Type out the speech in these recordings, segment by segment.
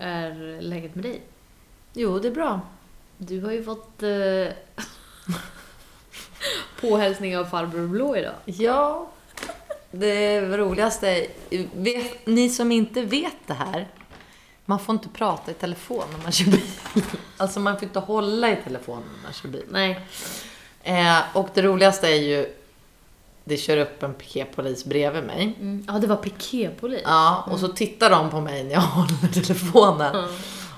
är läget med dig? Jo, det är bra. Du har ju fått eh, påhälsning av farbror Blå idag. Ja, det roligaste vet, Ni som inte vet det här, man får inte prata i telefon när man kör bil. Alltså man får inte hålla i telefonen när man kör bil. Nej. Eh, och det roligaste är ju, det kör upp en piketpolis bredvid mig. Mm. Ja, det var piketpolis. Ja, och så tittar de på mig när jag håller telefonen. Mm.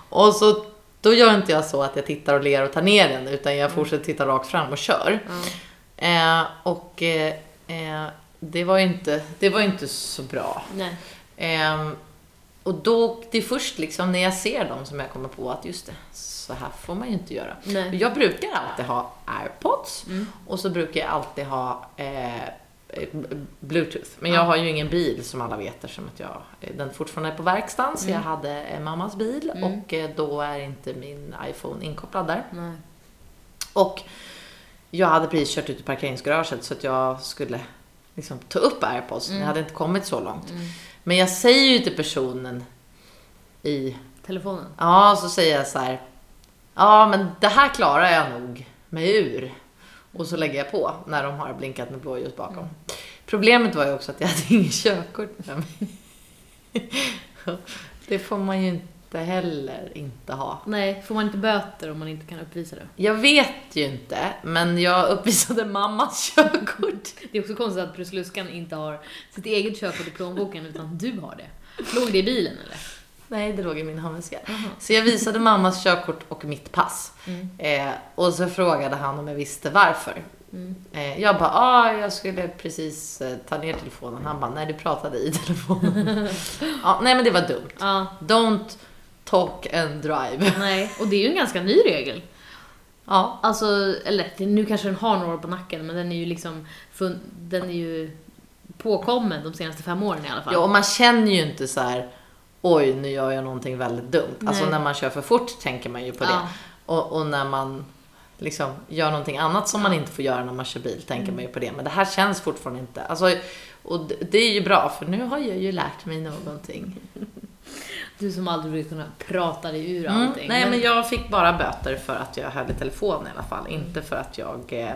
Och så, då gör inte jag så att jag tittar och ler och tar ner den, utan jag fortsätter titta rakt fram och kör. Ja. Eh, och eh, eh, det var ju inte, det var inte så bra. Ehm, och då, det är först liksom när jag ser dem som jag kommer på att just det, så här får man ju inte göra. Nej. Jag brukar alltid ha airpods Mm. och så brukar jag alltid ha eh, bluetooth. Men jag Ja. har ju ingen bil som alla vet eftersom att jag, den fortfarande är på verkstaden. Så Mm. jag hade eh, mammas bil Mm. och eh, då är inte min iPhone inkopplad där. Nej. Och jag hade precis kört ut i parkeringsgaraget så att jag skulle liksom ta upp airpods. Mm. Jag hade inte kommit så långt. Mm. Men jag säger ju till personen i, Telefonen. ja så säger jag så här. Ja men det här klarar jag nog mig ur. Och så lägger jag på när de har blinkat med blåljus bakom. Mm. Problemet var ju också att jag hade ingen körkort med mig. Det får man ju inte heller inte ha. Nej, får man inte böter om man inte kan uppvisa det? Jag vet ju inte, men jag uppvisade mammas körkort. Det är också konstigt att Prussluskan inte har sitt eget körkort i plånboken utan du har det. Låg det i bilen eller? Nej, det låg i min handväska. Så jag visade mammas körkort och mitt pass. Mm. Eh, och så frågade han om jag visste varför. Mm. Eh, jag bara, ah, jag skulle precis eh, ta ner telefonen. Han bara, nej du pratade i telefonen. ja, nej men det var dumt. Ja, Don't talk and drive. nej. Och det är ju en ganska ny regel. Ja, Alltså, eller nu kanske den har några år på nacken, men den är ju liksom, den är ju påkommen de senaste fem åren i alla fall. ja och man känner ju inte så här, oj nu gör jag någonting väldigt dumt. Alltså Nej. när man kör för fort tänker man ju på det. Ja. Och, och när man liksom gör någonting annat som man inte får göra när man kör bil tänker Mm. man ju på det. Men det här känns fortfarande inte. Alltså, och det, är ju bra för nu har jag ju lärt mig någonting. Du som aldrig brukar kunna prata dig ur Mm. allting. Nej men jag fick bara böter för att jag höll i telefon i alla fall. Inte för att jag eh,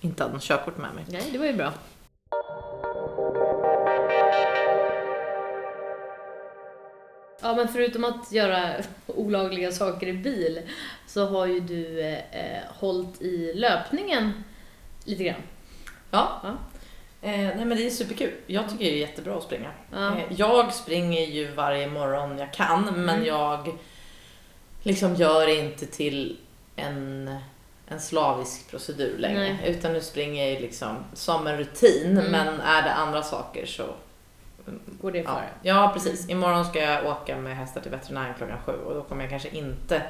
inte hade något körkort med mig. Nej, det var ju bra. Ja, men förutom att göra olagliga saker i bil så har ju du eh, eh, hållit i löpningen lite grann. Ja. Ja. Eh, nej men det är superkul. Jag tycker det är jättebra att springa. Ja. Eh, jag springer ju varje morgon jag kan men Mm. jag liksom gör det inte till en, en slavisk procedur längre. Nej. Utan nu springer jag liksom som en rutin Mm. men är det andra saker så Går det Ja, före? ja precis. Imorgon ska jag åka med hästar till veterinären klockan sju och då kommer jag kanske inte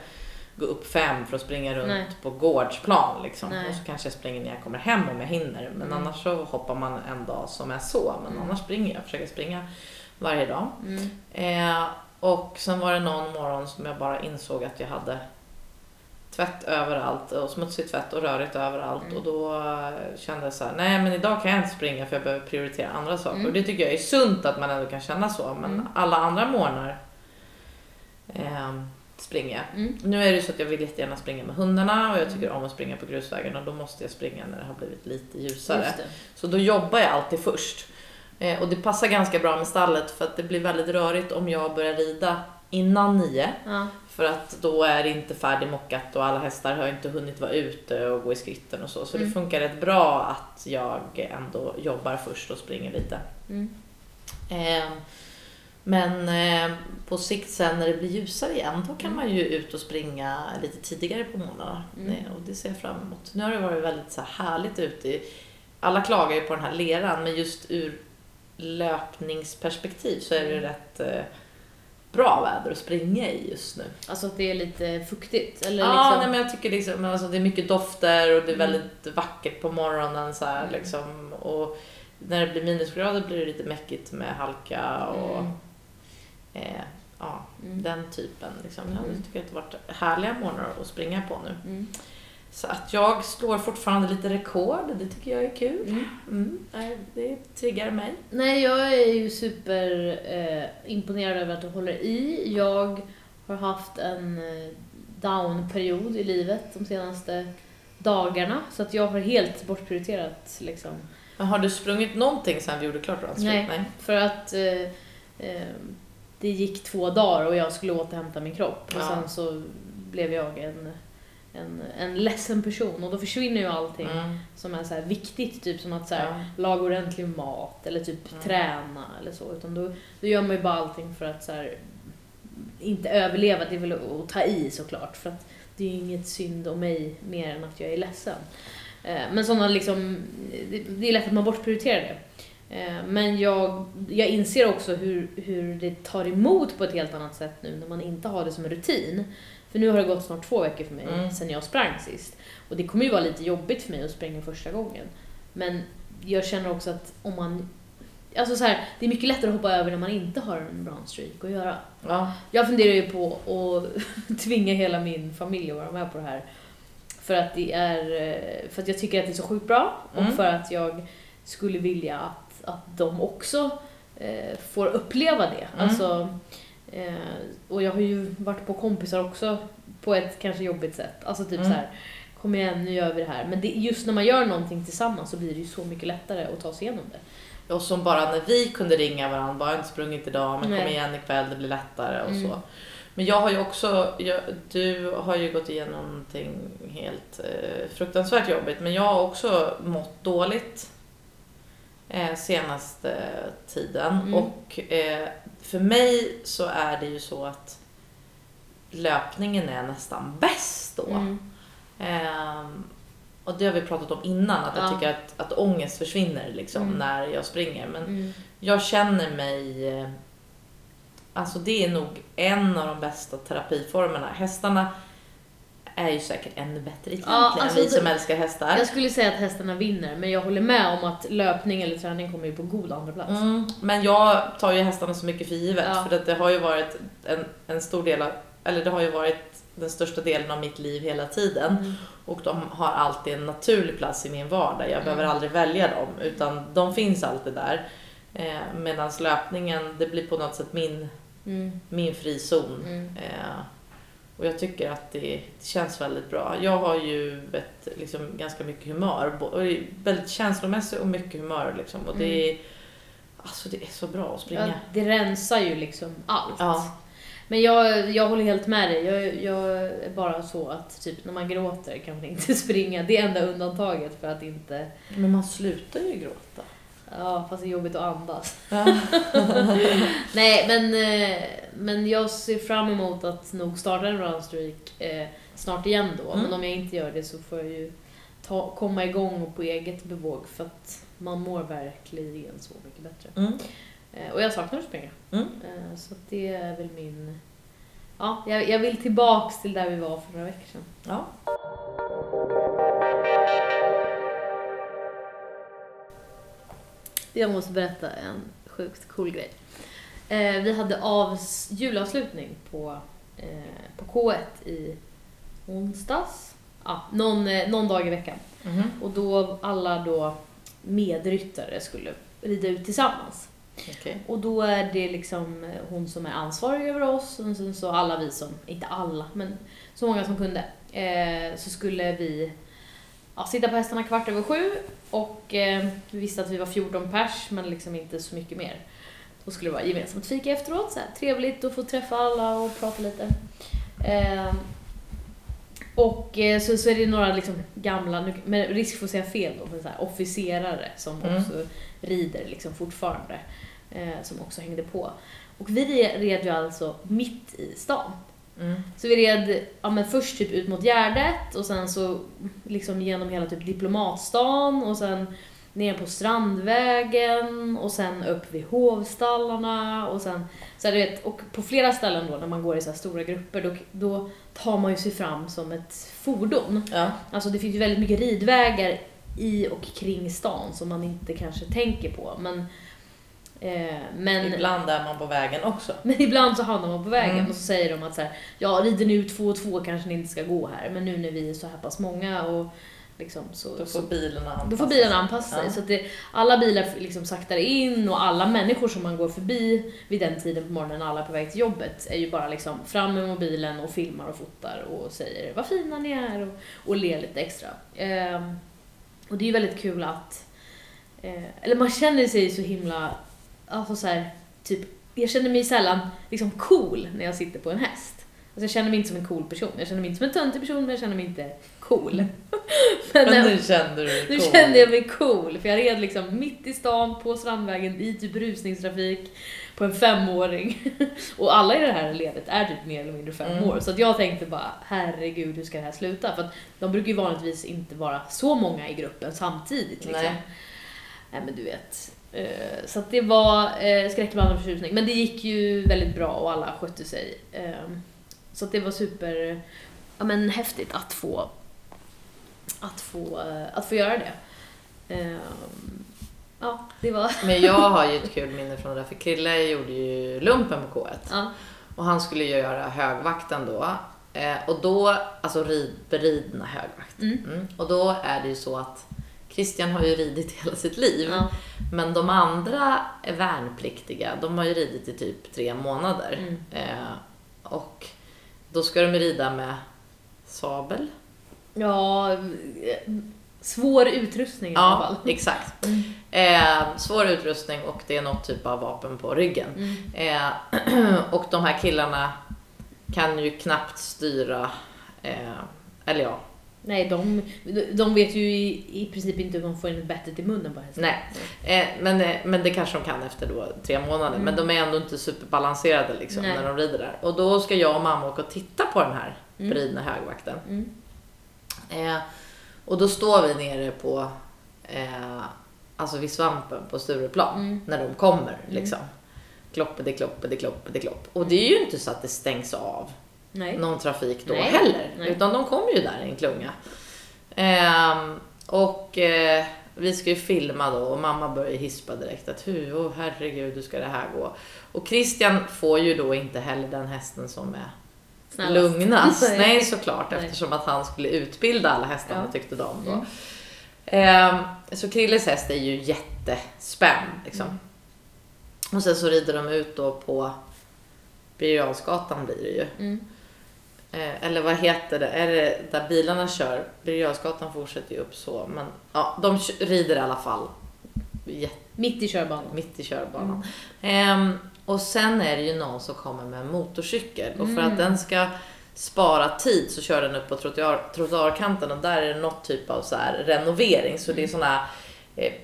gå upp fem för att springa runt Nej. på gårdsplan. Liksom. Nej. Och så kanske jag springer när jag kommer hem om jag hinner. Men Mm. annars så hoppar man en dag som är så. Men Mm. annars springer jag, försöker springa varje dag. Mm. Eh, och sen var det någon morgon som jag bara insåg att jag hade tvätt överallt och smutsig tvätt och rörigt överallt. Mm. Och då eh, kände jag så här, nej men idag kan jag inte springa för jag behöver prioritera andra saker. Mm. Och det tycker jag är sunt att man ändå kan känna så. Men Mm. alla andra morgnar eh, springer jag. Mm. Nu är det så att jag vill jättegärna springa med hundarna och jag tycker om att springa på grusvägen och då måste jag springa när det har blivit lite ljusare. Så då jobbar jag alltid först. Eh, och det passar ganska bra med stallet för att det blir väldigt rörigt om jag börjar rida innan nio. Ja. För att då är det inte färdigmockat och alla hästar har inte hunnit vara ute och gå i skritten och så. Så Mm. det funkar rätt bra att jag ändå jobbar först och springer lite. Mm. Eh, men eh, på sikt sen när det blir ljusare igen då kan man ju ut och springa lite tidigare på morgnarna. Mm. Eh, och det ser jag fram emot. Nu har det varit väldigt så här härligt ute. Alla klagar ju på den här leran men just ur löpningsperspektiv så är det Mm. rätt eh, bra väder att springa i just nu. Alltså att det är lite fuktigt? Eller Ja, liksom... nej, men jag tycker liksom, alltså, det är mycket dofter och det är Mm. väldigt vackert på morgonen så här, Mm. liksom. Och när det blir minusgrader blir det lite mäckigt med halka och Mm. eh, ja, Mm. den typen. Liksom. Jag Mm. tycker att det har varit härliga morgnar att springa på nu. Så att jag slår fortfarande lite rekord, det tycker jag är kul. Mm. Mm. Nej, Det triggar mig. Nej, jag är ju super eh, imponerad över att du håller i. Jag har haft en eh, down-period i livet de senaste dagarna. Så att jag har helt bortprioriterat liksom. Men har du sprungit någonting sen vi gjorde klart Runstreet? Nej. För att eh, eh, det gick två dagar och jag skulle återhämta min kropp. Och Ja. sen så blev jag en, en, en ledsen person och då försvinner ju allting Mm. som är så viktigt. Typ som att så här, Ja. laga ordentlig mat eller typ Mm. träna eller så. Utan då, då gör man ju bara allting för att så här, inte överleva. Det är väl att ta i såklart. För att det är ju inget synd om mig mer än att jag är ledsen. Eh, Men sådana liksom, det, det är lätt att man bortprioriterar det. Eh, Men jag, jag inser också hur, hur det tar emot på ett helt annat sätt nu när man inte har det som en rutin. För nu har det gått snart två veckor för mig Mm. sedan jag sprang sist. Och det kommer ju vara lite jobbigt för mig att springa första gången. Men jag känner också att om man... Alltså så här, det är mycket lättare att hoppa över när man inte har en brown streak att göra. Ja. Jag funderar ju på att tvinga hela min familj att vara med på det här. För att, det är, eh, för att jag tycker att det är så sjukt bra och Mm. för att jag skulle vilja att, att de också eh, får uppleva det. Mm. Alltså, eh, och jag har ju varit på kompisar också på ett kanske jobbigt sätt. Alltså typ Mm. så här, kom igen nu gör vi det här. Men det, just när man gör någonting tillsammans så blir det ju så mycket lättare att ta sig igenom det. Och som bara när vi kunde ringa varandra, bara inte sprungit idag men kom Nej. igen ikväll, det blir lättare och Mm. så. Men jag har ju också, jag, du har ju gått igenom någonting helt eh, fruktansvärt jobbigt men jag har också mått dåligt eh, senaste tiden Mm. och eh, för mig så är det ju så att löpningen är nästan bäst då. Mm. Ehm, och det har vi pratat om innan, att jag Ja. tycker att, att ångest försvinner liksom, Mm. när jag springer. Men Mm. jag känner mig... eh, Alltså det är nog en av de bästa terapiformerna. Hästarna är ju säkert ännu bättre egentligen, alltså vi det- som älskar hästar. Jag skulle säga att hästarna vinner, men jag håller med om att löpning eller träning kommer ju på god andra plats. Mm, men jag tar ju hästarna så mycket för givet, Ja. för att det har ju varit en, en stor del av, eller det har ju varit den största delen av mitt liv hela tiden. Mm. Och de har alltid en naturlig plats i min vardag. Jag behöver Mm. aldrig välja dem, utan de finns alltid där. Eh, Medan löpningen, det blir på något sätt min, Mm. min frizon. Mm. Eh, och jag tycker att det, det känns väldigt bra. Jag har ju ett, liksom, ganska mycket humör, väldigt känslomässig och mycket humör. Liksom. Och det, är, alltså, det är så bra att springa. Ja, det rensar ju liksom allt. Ja. Men jag, jag håller helt med dig. Jag, jag är bara så att typ när man gråter kan man inte springa. Det är enda undantaget för att inte... Men man slutar ju gråta. Ja, fast det är jobbigt att andas. Nej, men, eh, men jag ser fram emot att nog starta en runstreak eh, snart igen då. Mm. Men om jag inte gör det så får jag ju ta, komma igång på eget bevåg för att man mår verkligen så mycket bättre. Mm. Eh, och jag saknar att springa. Mm. Eh, så det är väl min... Ja, jag, jag vill tillbaks till där vi var för några veckor sedan. Ja. Jag måste berätta en sjukt cool grej. Eh, vi hade av, julavslutning på, eh, på K1 i onsdags. Ja, någon, eh, någon dag i veckan. Mhm. Och då alla då medryttare skulle rida ut tillsammans. Okej. Och då är det liksom eh, hon som är ansvarig över oss och sen så alla vi som, inte alla, men så många som kunde. Eh, så skulle vi ja, sitta på hästarna kvart över sju och eh, vi visste att vi var 14 pers men liksom inte så mycket mer. Då skulle det vara gemensamt fika efteråt, så här, trevligt att få träffa alla och prata lite. Eh, och eh, så, så är det några liksom gamla, nu- med risk för att säga fel då, men så här, officerare som Mm. också rider liksom fortfarande. Eh, som också hängde på. Och vi red- red ju alltså mitt i stan. Mm. Så vi red ja, men först typ ut mot Gärdet och sen så liksom genom hela typ Diplomatstan och sen ner på Strandvägen och sen upp vid Hovstallarna och sen så här, du vet, och på flera ställen då när man går i så här stora grupper då, då tar man ju sig fram som ett fordon. Ja. Alltså det finns ju väldigt mycket ridvägar i och kring stan som man inte kanske tänker på. Men men, Ibland är man på vägen också. men ibland så hamnar man på vägen Mm. och så säger de att så här, ja rider ni ut två och två kanske ni inte ska gå här, men nu när vi är så här pass många och liksom så, Då får bilarna anpassa då får bilarna anpassa sig. Ja. Så att det, alla bilar liksom saktar in och alla människor som man går förbi vid den tiden på morgonen alla på väg till jobbet är ju bara liksom fram med mobilen och filmar och fotar och säger vad fina ni är och, och ler lite extra. Ehm, och det är ju väldigt kul att, eh, eller man känner sig så himla, alltså så här, typ, jag känner mig sällan liksom cool när jag sitter på en häst. Alltså jag känner mig inte som en cool person. Jag känner mig inte som en töntig person, men jag känner mig inte cool. men, Men eh, nu kände du dig nu cool. kände jag mig cool, för jag red liksom mitt i stan på Strandvägen i typ rusningstrafik på en femåring. Och alla i det här ledet är typ mer eller mindre fem Mm. år. Så att jag tänkte bara, herregud hur ska det här sluta? För att de brukar ju vanligtvis inte vara så många i gruppen samtidigt. Liksom. Nej. Nej men du vet. Eh, Så det var eh, skräckblandad förtjusning. Men det gick ju väldigt bra och alla skötte sig. Eh, Så det var super ja, men häftigt att få, att få, eh, att få göra det. Eh, Ja, det var... Men jag har ju ett kul minne från det där, för Krille gjorde ju lumpen på K1. Ja. Och han skulle ju göra högvakten då. Och då, alltså rid, beridna högvakt. Mm. Mm. Och då är det ju så att Christian har ju ridit hela sitt liv. Ja. Men de andra är värnpliktiga, de har ju ridit i typ tre månader. Mm. Eh, och då ska de rida med sabel. ja, svår utrustning i alla Ja, fall. exakt. Mm. Eh, svår utrustning och det är något typ av vapen på ryggen. Mm. Eh, och de här killarna kan ju knappt styra, eh, eller ja, Nej, de, de vet ju i, i princip inte hur man får in bettet i munnen på hästen. Nej. Eh, men, eh, men det kanske de kan efter då tre månader. Mm. Men de är ändå inte superbalanserade liksom Nej. när de rider där. Och då ska jag och mamma åka och titta på den här Mm. beridna högvakten. Mm. Eh, och då står vi nere på, eh, alltså vid svampen på Stureplan Mm. när de kommer liksom. Kloppede, kloppede, kloppede, klopp. Och det är ju inte så att det stängs av Nej. någon trafik då Nej. heller. Nej. Utan de kommer ju där i en klunga. Ehm, och eh, vi ska ju filma då och mamma börjar hispa direkt att hur, oh, herregud, hur ska det här gå? Och Christian får ju då inte heller den hästen som är Snällast. lugnast. Nej. Såklart eftersom att han skulle utbilda alla hästarna Ja. tyckte de då. Mm. Ehm, så Krilles häst är ju jättespänd liksom. Mm. Och sen så rider de ut då på Birger blir det ju. Mm. Eh, eller vad heter det? Är det där bilarna kör? Birger fortsätter ju upp så. Men ja, de rider i alla fall jätte- Mitt i körbanan. mitt i körbanan. Mm. Ehm, och sen är det ju någon som kommer med en motorcykel. Och för Mm. att den ska spara tid så kör den upp på trottoar, trottoarkanten och där är det något typ av så renovering. Så det är såna eh,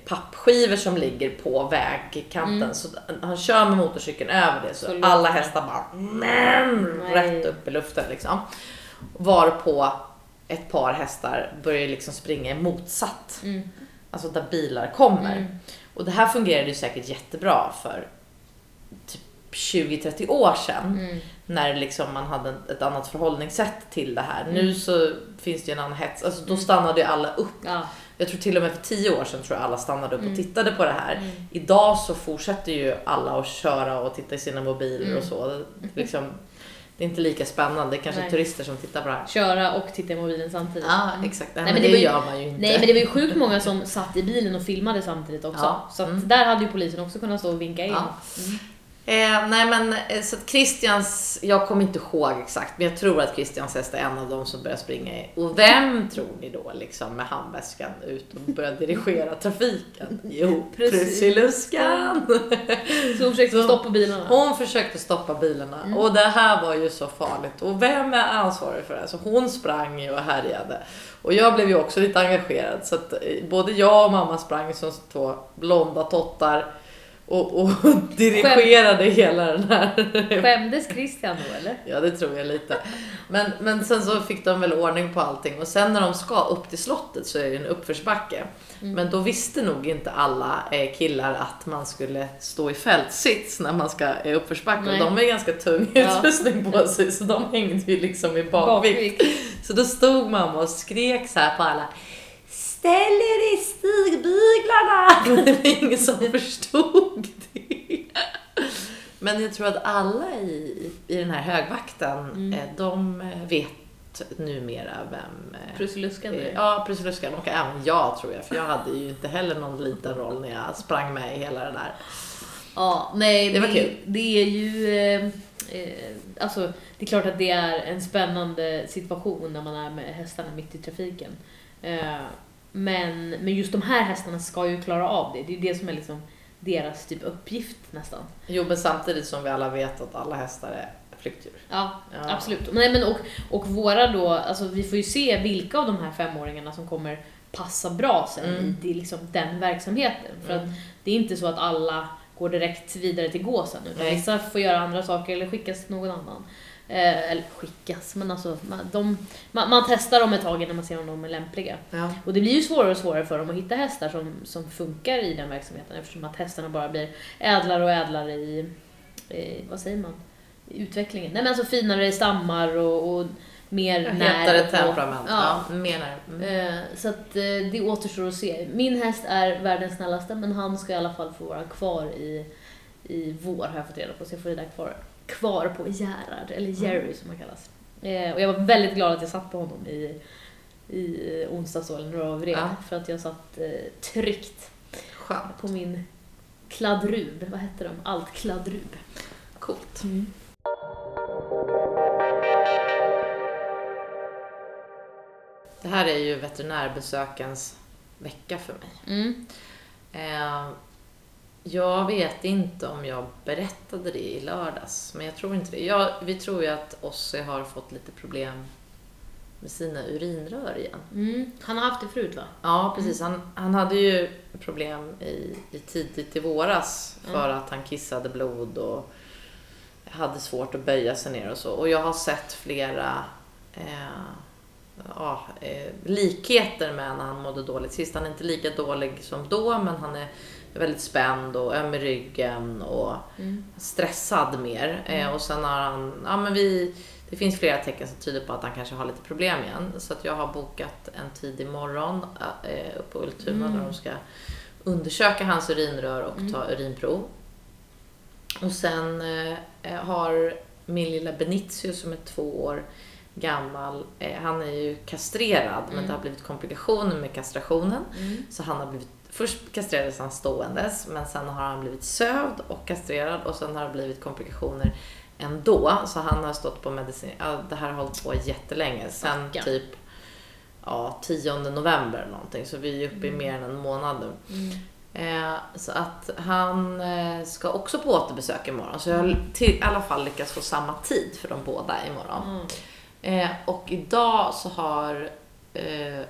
pappskivor som ligger på vägkanten. Mm. Så han kör med motorcykeln över det så, Så alla hästar bara Nej. rätt upp i luften liksom. Varpå ett par hästar börjar liksom springa motsatt, Mm. alltså där bilar kommer. Mm. Och det här fungerade ju säkert jättebra för typ 20-30 år sedan. Mm. När liksom man hade ett annat förhållningssätt till det här. Mm. Nu så finns det ju en annan hets. Alltså då stannade ju alla upp. Ja. Jag tror till och med för 10 år sedan tror jag alla stannade upp Mm. och tittade på det här. Mm. Idag så fortsätter ju alla att köra och titta i sina mobiler Mm. och så. Det, liksom, det är inte lika spännande. Det är kanske Nej. turister som tittar på det här. Köra och titta i mobilen samtidigt. Ja, Mm. exakt. Nej, Nej, men det, det ju- gör man ju inte. Nej men det var ju sjukt många som satt i bilen och filmade samtidigt också. Ja. Så Mm. där hade ju polisen också kunnat stå och vinka in. Ja. Eh, nej men eh, så att Christians, jag kommer inte ihåg exakt, men jag tror att Christians häst är en av dem som börjar springa i. Och vem tror ni då liksom med handväskan ut och börjar dirigera trafiken? Jo, Prussiluskan! Så hon försökte Så- stoppa bilarna. Hon försökte stoppa bilarna Mm. och det här var ju så farligt. Och vem är ansvarig för det? Så hon sprang ju och härjade. Och jag blev ju också lite engagerad så att eh, både jag och mamma sprang som två blonda tottar och, och dirigerade hela den här Skämdes Christian då eller? Ja, det tror jag lite. Men, men sen så fick de väl ordning på allting och sen när de ska upp till slottet så är det en uppförsbacke. Mm. Men då visste nog inte alla eh, killar att man skulle stå i fältsits när man ska i uppförsbacke. Och de har ganska tung Ja. utrustning på sig så de hängde ju liksom i bakvikt. Så då stod mamma och skrek så här på alla. Ställ er i stigbyglarna! Men det var ingen som förstod det. Men jag tror att alla i, i den här högvakten, Mm. eh, de vet numera vem... eh, Prussiluskan. eh, Ja, Prussiluskan och även jag tror jag, för jag hade ju inte heller någon liten roll när jag sprang med i hela det där. Ja, nej, Det var det, kul. det är ju... Eh, eh, alltså, det är klart att det är en spännande situation när man är med hästarna mitt i trafiken. Eh, men, men just de här hästarna ska ju klara av det. Det är det som är liksom deras typ uppgift nästan. Jo, men samtidigt som vi alla vet att alla hästar är flyktdjur. Ja, Ja. absolut. Nej, men och, och våra då, alltså vi får ju se vilka av de här femåringarna som kommer passa bra sen Mm. i det, liksom, den verksamheten. För att Mm. det är inte så att alla går direkt vidare till gåsen, utan vissa får göra andra saker eller skickas till någon annan. Eh, eller skickas, men alltså man, de, man, man testar dem ett tag innan man ser om de är lämpliga. Ja. Och det blir ju svårare och svårare för dem att hitta hästar som, som funkar i den verksamheten eftersom att hästarna bara blir ädlare och ädlare i, i vad säger man, i utvecklingen. Nej men alltså finare stammar och, och mer Hetare temperament. Ja. Ja, menar. Mm. Eh, Så att eh, det återstår att se. Min häst är världens snällaste men han ska i alla fall få vara kvar i, i vår har jag fått reda på. Så jag får rida kvar, kvar på Gerhard, eller Jerry som han kallas. Eh, Och jag var väldigt glad att jag satt på honom i, i onsdags eller var vred. Ja. För att jag satt eh, tryggt Skönt. på min kladrub. Vad hette de? Allt kladrub. Coolt. Det här är ju veterinärbesökens vecka för mig. Mm. Eh, jag vet inte om jag berättade det i lördags, men jag tror inte det. Jag, vi tror ju att Ossi har fått lite problem med sina urinrör igen. Mm. Han har haft det förut va? Ja, precis. Han, han hade ju problem i, i tidigt i våras för att han kissade blod och hade svårt att böja sig ner och så. Och jag har sett flera eh, ja, eh, likheter med när han mådde dåligt sist. Han är inte lika dålig som då, men han är väldigt spänd och öm i ryggen och Mm. stressad mer. Eh, och sen har han, ja men vi, det finns flera tecken som tyder på att han kanske har lite problem igen. Så att jag har bokat en tid imorgon eh, uppe på Ultuna där de ska undersöka hans urinrör och ta urinprov. Och sen eh, har min lilla Benicio som är två år gammal, eh, han är ju kastrerad men det har blivit komplikationer med kastrationen. Så han har blivit, först kastrerades han ståendes men sen har han blivit sövd och kastrerad och sen har det blivit komplikationer ändå. Så han har stått på medicin, ja, det här har hållit på jättelänge. Sen Stackarn. typ ja, 10 november eller någonting så vi är uppe i mer än en månad nu. Eh, så att han eh, ska också på återbesök imorgon. Så jag har till, i alla fall lyckats få samma tid för de båda imorgon. Mm. Eh, och idag så har eh,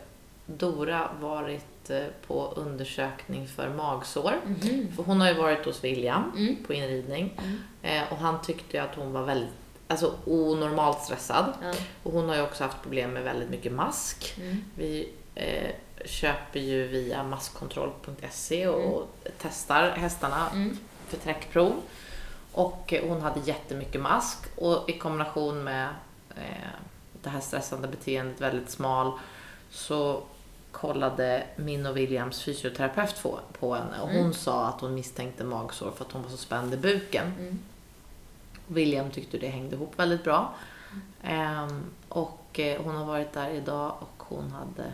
Dora varit eh, på undersökning för magsår. Mhm. För hon har ju varit hos William Mm. på inridning. Mm. Eh, och han tyckte ju att hon var väldigt alltså, onormalt stressad. Och hon har ju också haft problem med väldigt mycket mask. Mm. Vi eh, köper ju via maskkontroll.se och testar hästarna Mm. för träckprov. Och eh, hon hade jättemycket mask och i kombination med eh, det här stressande beteendet väldigt smal så kollade min och Williams fysioterapeut på, på henne och hon sa att hon misstänkte magsår för att hon var så spänd i buken. Mm. William tyckte det hängde ihop väldigt bra. Ehm, och eh, hon har varit där idag och hon hade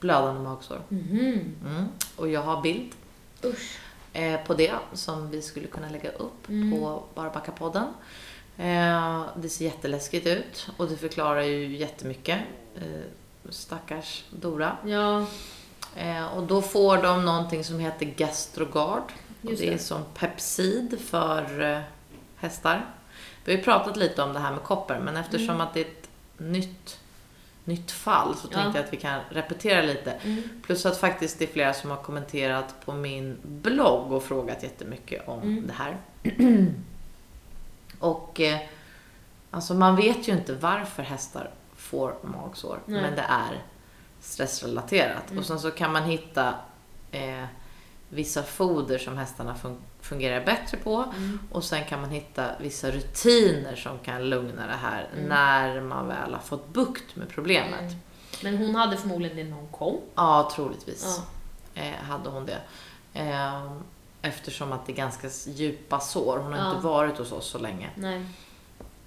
blödande magsår. Mhm. Mm. Och jag har bild eh, på det som vi skulle kunna lägga upp Mm. på Barbacka-podden. Eh, det ser jätteläskigt ut och det förklarar ju jättemycket. Eh, stackars Dora. Ja, Eh, och då får de någonting som heter Gastrogard. Och Just det är det. som Pepsid för eh, hästar. Vi har ju pratat lite om det här med koppar men eftersom att det är ett nytt, nytt fall så Mm. Ja. tänkte jag att vi kan repetera lite. Mm. Plus att faktiskt det är flera som har kommenterat på min blogg och frågat jättemycket om Mm. det här. och eh, alltså man vet ju inte varför hästar får magsår, Nej. men det är stressrelaterat. Mm. Och sen så kan man hitta eh, vissa foder som hästarna fun- fungerar bättre på. Mm. Och sen kan man hitta vissa rutiner som kan lugna det här Mm. när man väl har fått bukt med problemet. Men hon hade förmodligen det när hon kom. Ja, troligtvis Ja. eh, hade hon det. Eh, Eftersom att det är ganska djupa sår. Hon har Ja. inte varit hos oss så länge. Nej.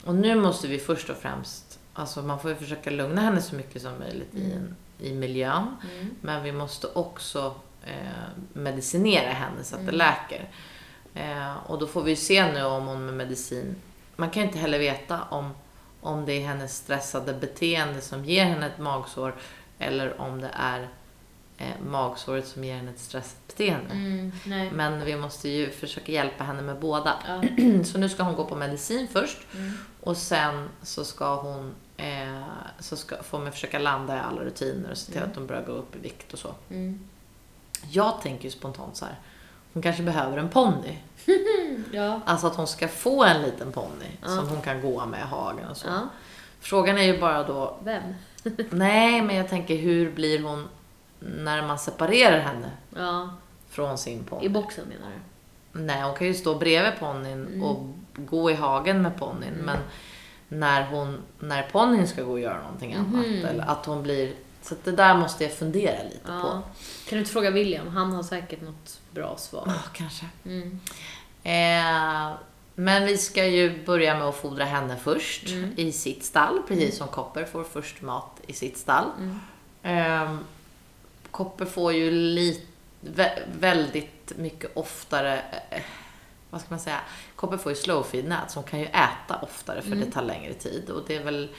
Och nu måste vi först och främst, alltså man får ju försöka lugna henne så mycket som möjligt i, en, i miljön. Mm. Men vi måste också eh, medicinera henne så att Mm. det läker. Eh, och då får vi se nu om hon med medicin, man kan ju inte heller veta om, om det är hennes stressade beteende som ger henne ett magsår eller om det är eh, magsåret som ger henne ett stressat beteende. Mm. Men vi måste ju försöka hjälpa henne med båda. Ja. Så nu ska hon gå på medicin först Mm. och sen så ska hon eh, så ska, får man försöka landa i alla rutiner och se till Mm. att de börjar gå upp i vikt och så. Mm. Jag tänker ju spontant så här. Hon kanske behöver en ponny. Ja. Alltså att hon ska få en liten ponny Ja. som hon kan gå med i hagen och så. ja. Frågan är ju bara då, Vem? nej men jag tänker hur blir hon när man separerar henne Ja. från sin I ponny? boxen menar du? Nej, hon kan ju stå bredvid ponnyn Mm. och gå i hagen med ponnyn. Mm. Men när, hon, när ponnyn ska gå och göra någonting annat. Mhm. Eller att hon blir... Så att det där måste jag fundera lite på. Ja. Kan du inte fråga William? Han har säkert något bra svar. Ja, kanske. Mm. Eh, men vi ska ju börja med att fodra henne först Mm. i sitt stall. Precis som Kopper får först mat i sitt stall. Mm. Eh, Kopper får ju li, vä, väldigt mycket oftare, eh, vad ska man säga, Kopper får ju slow feed nät som kan ju äta oftare för Mm. det tar längre tid. Och det är väl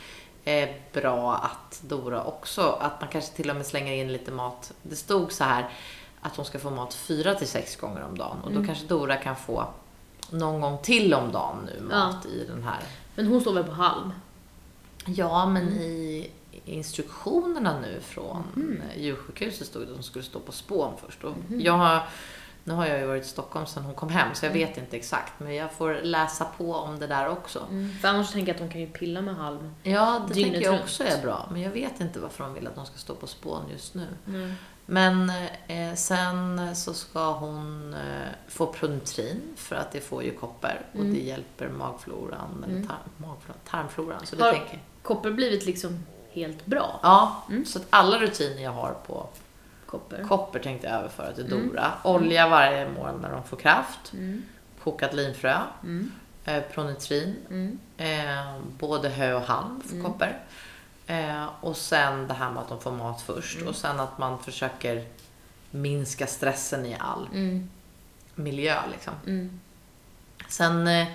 eh, bra att Dora också, att man kanske till och med slänger in lite mat. Det stod så här att hon ska få mat fyra till sex gånger om dagen. Och då Mm. kanske Dora kan få någon gång till om dagen nu Ja. mat i den här. Men hon står väl på halm? Ja, men Mm. i instruktionerna nu från eh, djursjukhuset stod det att de skulle stå på spån först. Och Mhm. jag har, nu har jag ju varit i Stockholm sedan hon kom hem så jag Mm. vet inte exakt. Men jag får läsa på om det där också. Mm. För annars tänker jag att de kan ju pilla med halm. Ja, det Dygnet tänker jag runt. också är bra. Men jag vet inte varför de vill att de ska stå på spån just nu. Mm. Men eh, sen så ska hon eh, få Prunutrin för att det får ju koppar och Mm. det hjälper magfloran, eller Mm. tar, magfloran, tarmfloran. Så det Har- tänker jag. Kopper blivit liksom helt bra? Ja, Mm. så att alla rutiner jag har på Kopper? Kopper tänkte jag överföra till Mm. Dora. Olja varje morgon när de får kraft. Mm. Kokat linfrö. Mm. Eh, Pronitrin. Mm. Eh, både hö och halm för Mm. Kopper. Eh, och sen det här med att de får mat först. Mm. Och sen att man försöker minska stressen i all Mm. miljö. Liksom. Mm. Sen eh,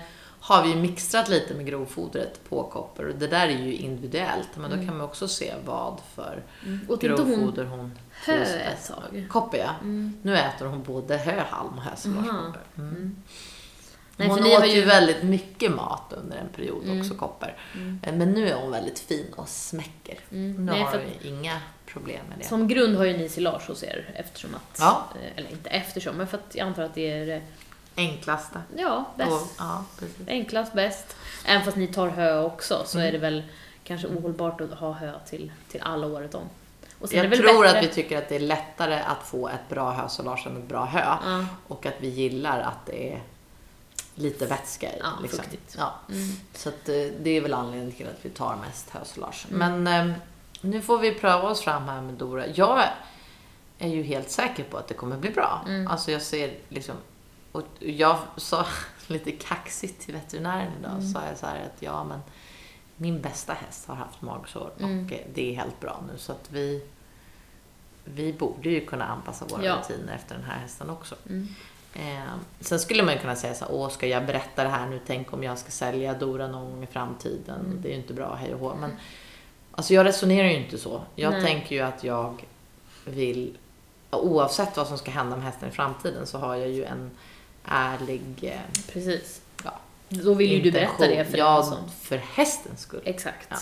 har vi ju mixtrat lite med grovfodret på Kopper. Och det där är ju individuellt. Men då Mm. kan man också se vad för Mm. Hon grovfoder hon hö ett tag? Kopper ja. Mm. Nu äter hon både hö, halm och hösolagskoppar. Mm. Mm. Nej, hon åt ju väldigt mycket mat under en period Mm. också, Kopper. Mm. Eh, Men nu är hon väldigt fin och smäcker. Nu Nej, har vi inga problem med det. Som grund har ju ni silage hos er eftersom att, Ja. eh, eller inte eftersom, men för att jag antar att det är, Enklaste. ja, bäst. Och, ja. Enklast, bäst. Även fast ni tar hö också så Mm. är det väl kanske ohållbart att ha hö till, till alla året om. Jag tror bättre- att vi tycker att det är lättare att få ett bra hösolage än ett bra hö. Ja. Och att vi gillar att det är lite vätska i. Ja, liksom. fuktigt. Ja. Mm. Så att, eh, det är väl anledningen till att vi tar mest hösolage. Mm. Men eh, nu får vi pröva oss fram här med Dora. Jag är ju helt säker på att det kommer bli bra. Mm. Alltså jag ser liksom... Och jag sa lite kaxigt till veterinären idag. Mm. Sa jag så här att ja men min bästa häst har haft magsår Mm. och eh, det är helt bra nu. Så att vi, vi borde ju kunna anpassa våra Ja. rutiner efter den här hästen också. Mm. Eh, sen skulle man ju kunna säga så här, åh ska jag berätta det här nu, tänk om jag ska sälja Dora någon gång i framtiden. Mm. Det är ju inte bra, hej och hå. Men alltså jag resonerar ju inte så. Jag Nej. tänker ju att jag vill, oavsett vad som ska hända med hästen i framtiden så har jag ju en ärlig eh, Precis. Ja. Då vill ju du berätta det för ja, som... för hästens skull. Exakt. Ja.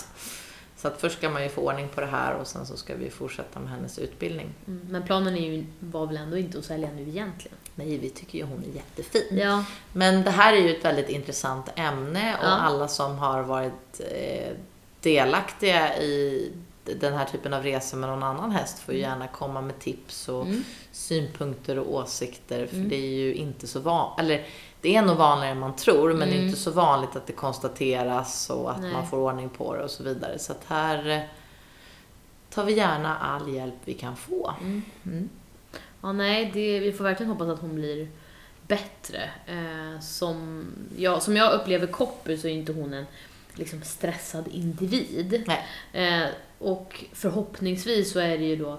Så att först ska man ju få ordning på det här och sen så ska vi fortsätta med hennes utbildning. Mm. Men planen är ju, var väl ändå inte att sälja nu egentligen? Nej, vi tycker ju hon är jättefin. Ja. Men det här är ju ett väldigt intressant ämne och Ja. alla som har varit eh, delaktiga i den här typen av resor med någon annan häst får ju gärna komma med tips och Mm. synpunkter och åsikter. För Mm. det är ju inte så vanligt, eller det är nog vanligare än man tror, men det är Mm. inte så vanligt att det konstateras och att Nej. man får ordning på det och så vidare. Så att här eh, tar vi gärna all hjälp vi kan få. Mm. Mm. Ja, nej, det, vi får verkligen hoppas att hon blir bättre. Eh, som, jag, som jag upplever Koppy så är inte hon en liksom stressad individ. Eh, och förhoppningsvis så är det ju då,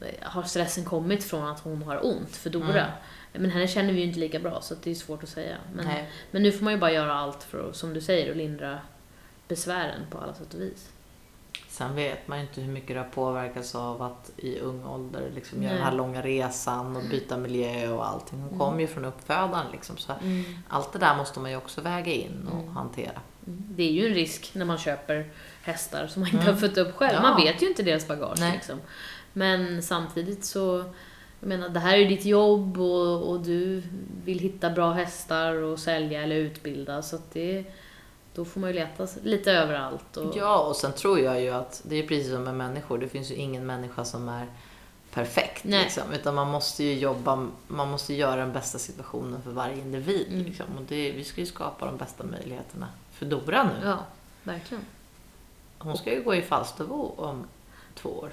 eh, har stressen kommit från att hon har ont för Dora. Mm. Men henne känner vi ju inte lika bra så det är svårt att säga. Men, Nej. men nu får man ju bara göra allt för att, som du säger, att lindra besvären på alla sätt och vis. Sen vet man ju inte hur mycket det har påverkats av att i ung ålder liksom göra den här långa resan och byta miljö och allting. Hon Mm. kom ju från uppfödaren liksom. Så allt det där måste man ju också väga in och Mm. hantera. Det är ju en risk när man köper hästar som man inte Mm. har fött upp själv. Ja. Man vet ju inte deras bagage. Nej. Liksom. Men samtidigt så, jag menar, det här är ju ditt jobb och, och du vill hitta bra hästar och sälja eller utbilda. Så det, då får man ju leta lite överallt. Och, Ja, och sen tror jag ju att det är precis som med människor. Det finns ju ingen människa som är perfekt. Liksom, utan man måste ju jobba, man måste göra den bästa situationen för varje individ. Mm. Liksom. Och det, vi ska ju skapa de bästa möjligheterna för Dora nu. ja verkligen. Hon ska ju gå i Falsterbo om två år.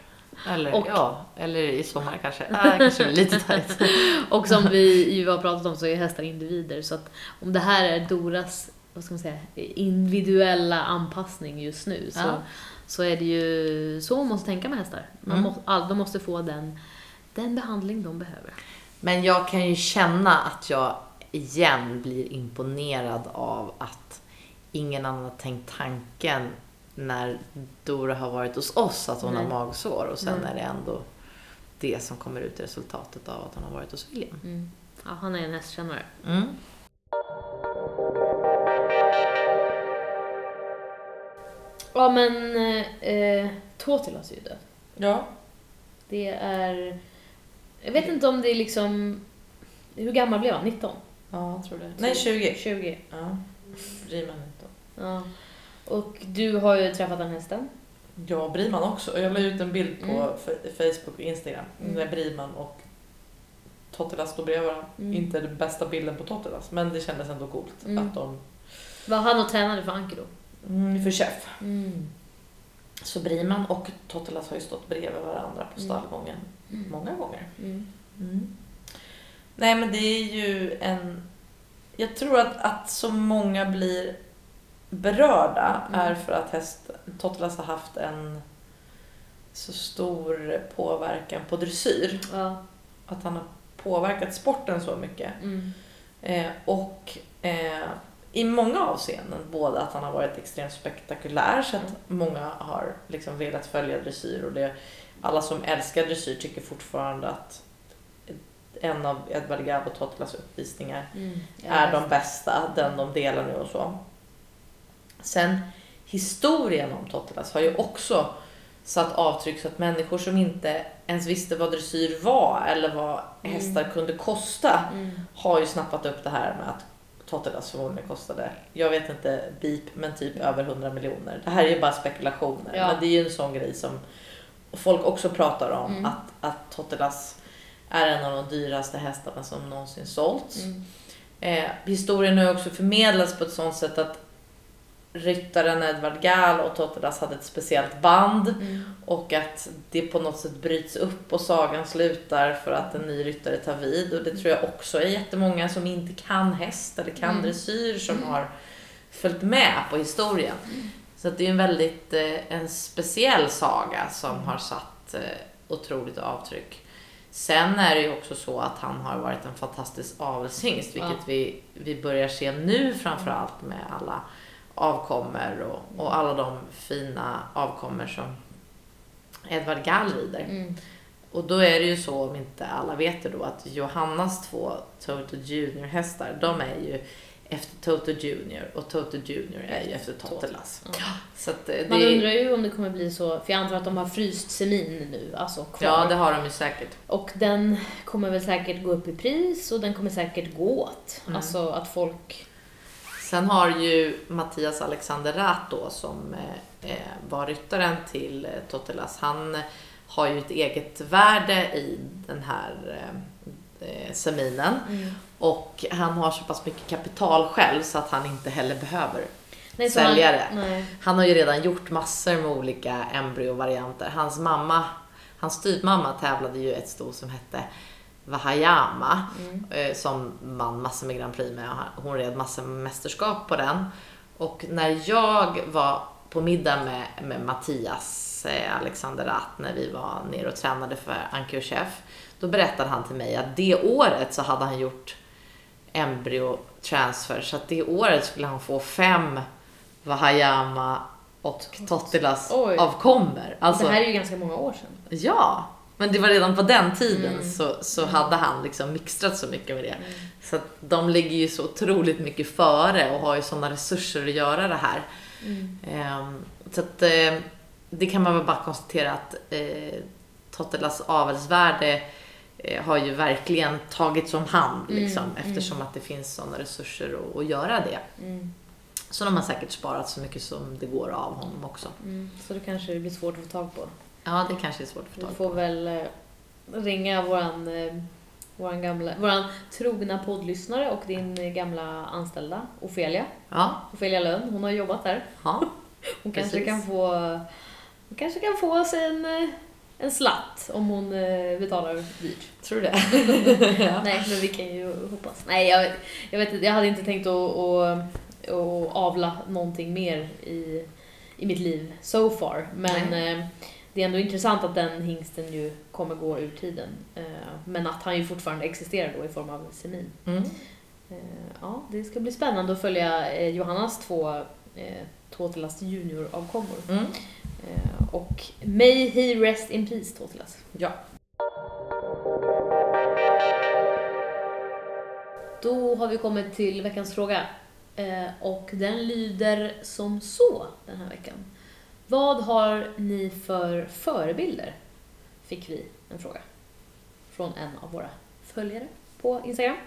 Eller, Och- ja, eller i sommar kanske. Ah, kanske lite tajt. Och som vi ju har pratat om så är hästar individer. Så att om det här är Doras vad ska man säga, individuella anpassning just nu så, Ja. Så är det ju så man måste tänka med hästar. Man Mm. må, all, de måste få den, den behandling de behöver. Men jag kan ju känna att jag igen blir imponerad av att ingen annan har tänkt tanken när Dora har varit hos oss att hon Nej. har magsår och sen Mm. är det ändå det som kommer ut i resultatet av att hon har varit hos William. Mm. Ja, han är en hästkännare. Mm. Ja men eh, Totilas är ju död. Ja. Det är... Jag vet inte om det är liksom... Hur gammal blev han? 19? Ja, jag tror det. Nej, 20. 20. Ja. Briman inte. Ja. Och du har ju träffat den hästen. Ja, Briman också. Jag la ut en bild på Mm. Facebook och Instagram Mm. Briman och Tottilas står bredvid varandra. Mm. Inte den bästa bilden på Tottilas, men det kändes ändå coolt Mm. att de... Var han och tränade för Anki då? Mm, för chef. Mm. Så Briman och Tottilas har ju stått bredvid varandra på Mm. stallgången Mm. många gånger. Mm. Nej, men det är ju en... Jag tror att, att så många blir berörda Mm. är för att häst, Tottilas har haft en så stor påverkan på dressyr. Ja. Att han har påverkat sporten så mycket. Mm. Eh, och eh, i många avseenden, både att han har varit extremt spektakulär så att Mm. många har liksom velat följa dressyr och det, alla som älskar dressyr tycker fortfarande att en av Edvard Gabb och Tottilas uppvisningar Mm. Är de bästa, den de delar nu och så. Sen historien om Tottilas har ju också satt avtryck så att människor som inte ens visste vad dressyr var eller vad Mm. hästar kunde kosta Mm. har ju snappat upp det här med att Tottilas förmodligen kostade, jag vet inte beep, men typ över 100 miljoner. Det här är ju bara spekulationer, Ja. men det är ju en sån grej som folk också pratar om, Mm. att, att Tottilas är en av de dyraste hästarna som någonsin sålts. Mm. Eh, historien har också förmedlats på ett sånt sätt att ryttaren Edvard Gall och Tottilas hade ett speciellt band Mm. och att det på något sätt bryts upp och sagan slutar för att en ny ryttare tar vid. Och det tror jag också är jättemånga som inte kan häst eller kan Mm. dressyr som har följt med på historien. Så att det är en väldigt eh, en speciell saga som har satt eh, otroligt avtryck. Sen är det ju också så att han har varit en fantastisk avelshingst, vilket Ja. vi, vi börjar se nu framförallt med alla avkommor och, och alla de fina avkommor som Edvard Gall rider. Mm. Och då är det ju så, om inte alla vet det då, att Johannas två Toto Junior hästar, de är ju efter Toto Junior och Toto Junior är ju efter. Så att eh, det, Man undrar ju om det kommer bli så, för jag antar att de har fryst semin nu, alltså kvar. Ja, det har de ju säkert. Och den kommer väl säkert gå upp i pris och den kommer säkert gå åt. Mm. Alltså att folk... Sen har ju Mattias Alexander Rath då, som eh, eh, var ryttaren till eh, Totelas, han har ju ett eget värde i den här seminen. Och han har så pass mycket kapital själv så att han inte heller behöver Nej, så han- säljare. Nej. Han har ju redan gjort massor med olika embryovarianter. Hans mamma, hans styvmamma tävlade ju ett sto som hette Vahayama Mm. eh, som vann massor med Grand Prix med. Hon red massor med mästerskap på den. Och när jag var på middag med, med Mattias eh, Alexander Rath när vi var nere och tränade för Anki och Chef, då berättade han till mig att det året så hade han gjort embryo transfer så att det året skulle han få fem Vahayama och Tottilas avkommor. Alltså, det här är ju ganska många år sedan. Ja, men det var redan på den tiden Mm. så, så hade han liksom mixtrat så mycket med det. Så att de ligger ju så otroligt mycket före och har ju sådana resurser att göra det här. Mm. Ehm, så att eh, det kan man väl bara konstatera att eh, Tottelas avelsvärde eh, har ju verkligen tagits om hand Mm, liksom, mm. eftersom att det finns sådana resurser att, att göra det. Mm. Så de har säkert sparat så mycket som det går av honom också. Mm. Så det kanske blir svårt att få tag på. Ja, det kanske är svårt att få Vi tag får på. väl eh, ringa våran, eh, våran, gamla, våran trogna poddlyssnare och din gamla anställda Ofelia. Ja, Ofelia Lönn, hon har jobbat där. ja. Hon kanske kan få hon kanske kan få sig en, eh, en slatt om hon betalar dyrt. Tror du det? ja. Nej, men vi kan ju hoppas. Nej, jag, jag vet inte, jag hade inte tänkt att, att, att avla någonting mer i, i mitt liv so far. Men eh, det är ändå intressant att den hingsten ju kommer gå ur tiden. Eh, men att han ju fortfarande existerar då i form av semin. Mm. Eh, ja, det ska bli spännande att följa eh, Johannas två Totilas junior-avkommor. Mm. Och May he rest in peace Totilas. Ja. Då har vi kommit till veckans fråga. Och den lyder som så den här veckan. Vad har ni för förebilder? Fick vi en fråga. Från en av våra följare på Instagram.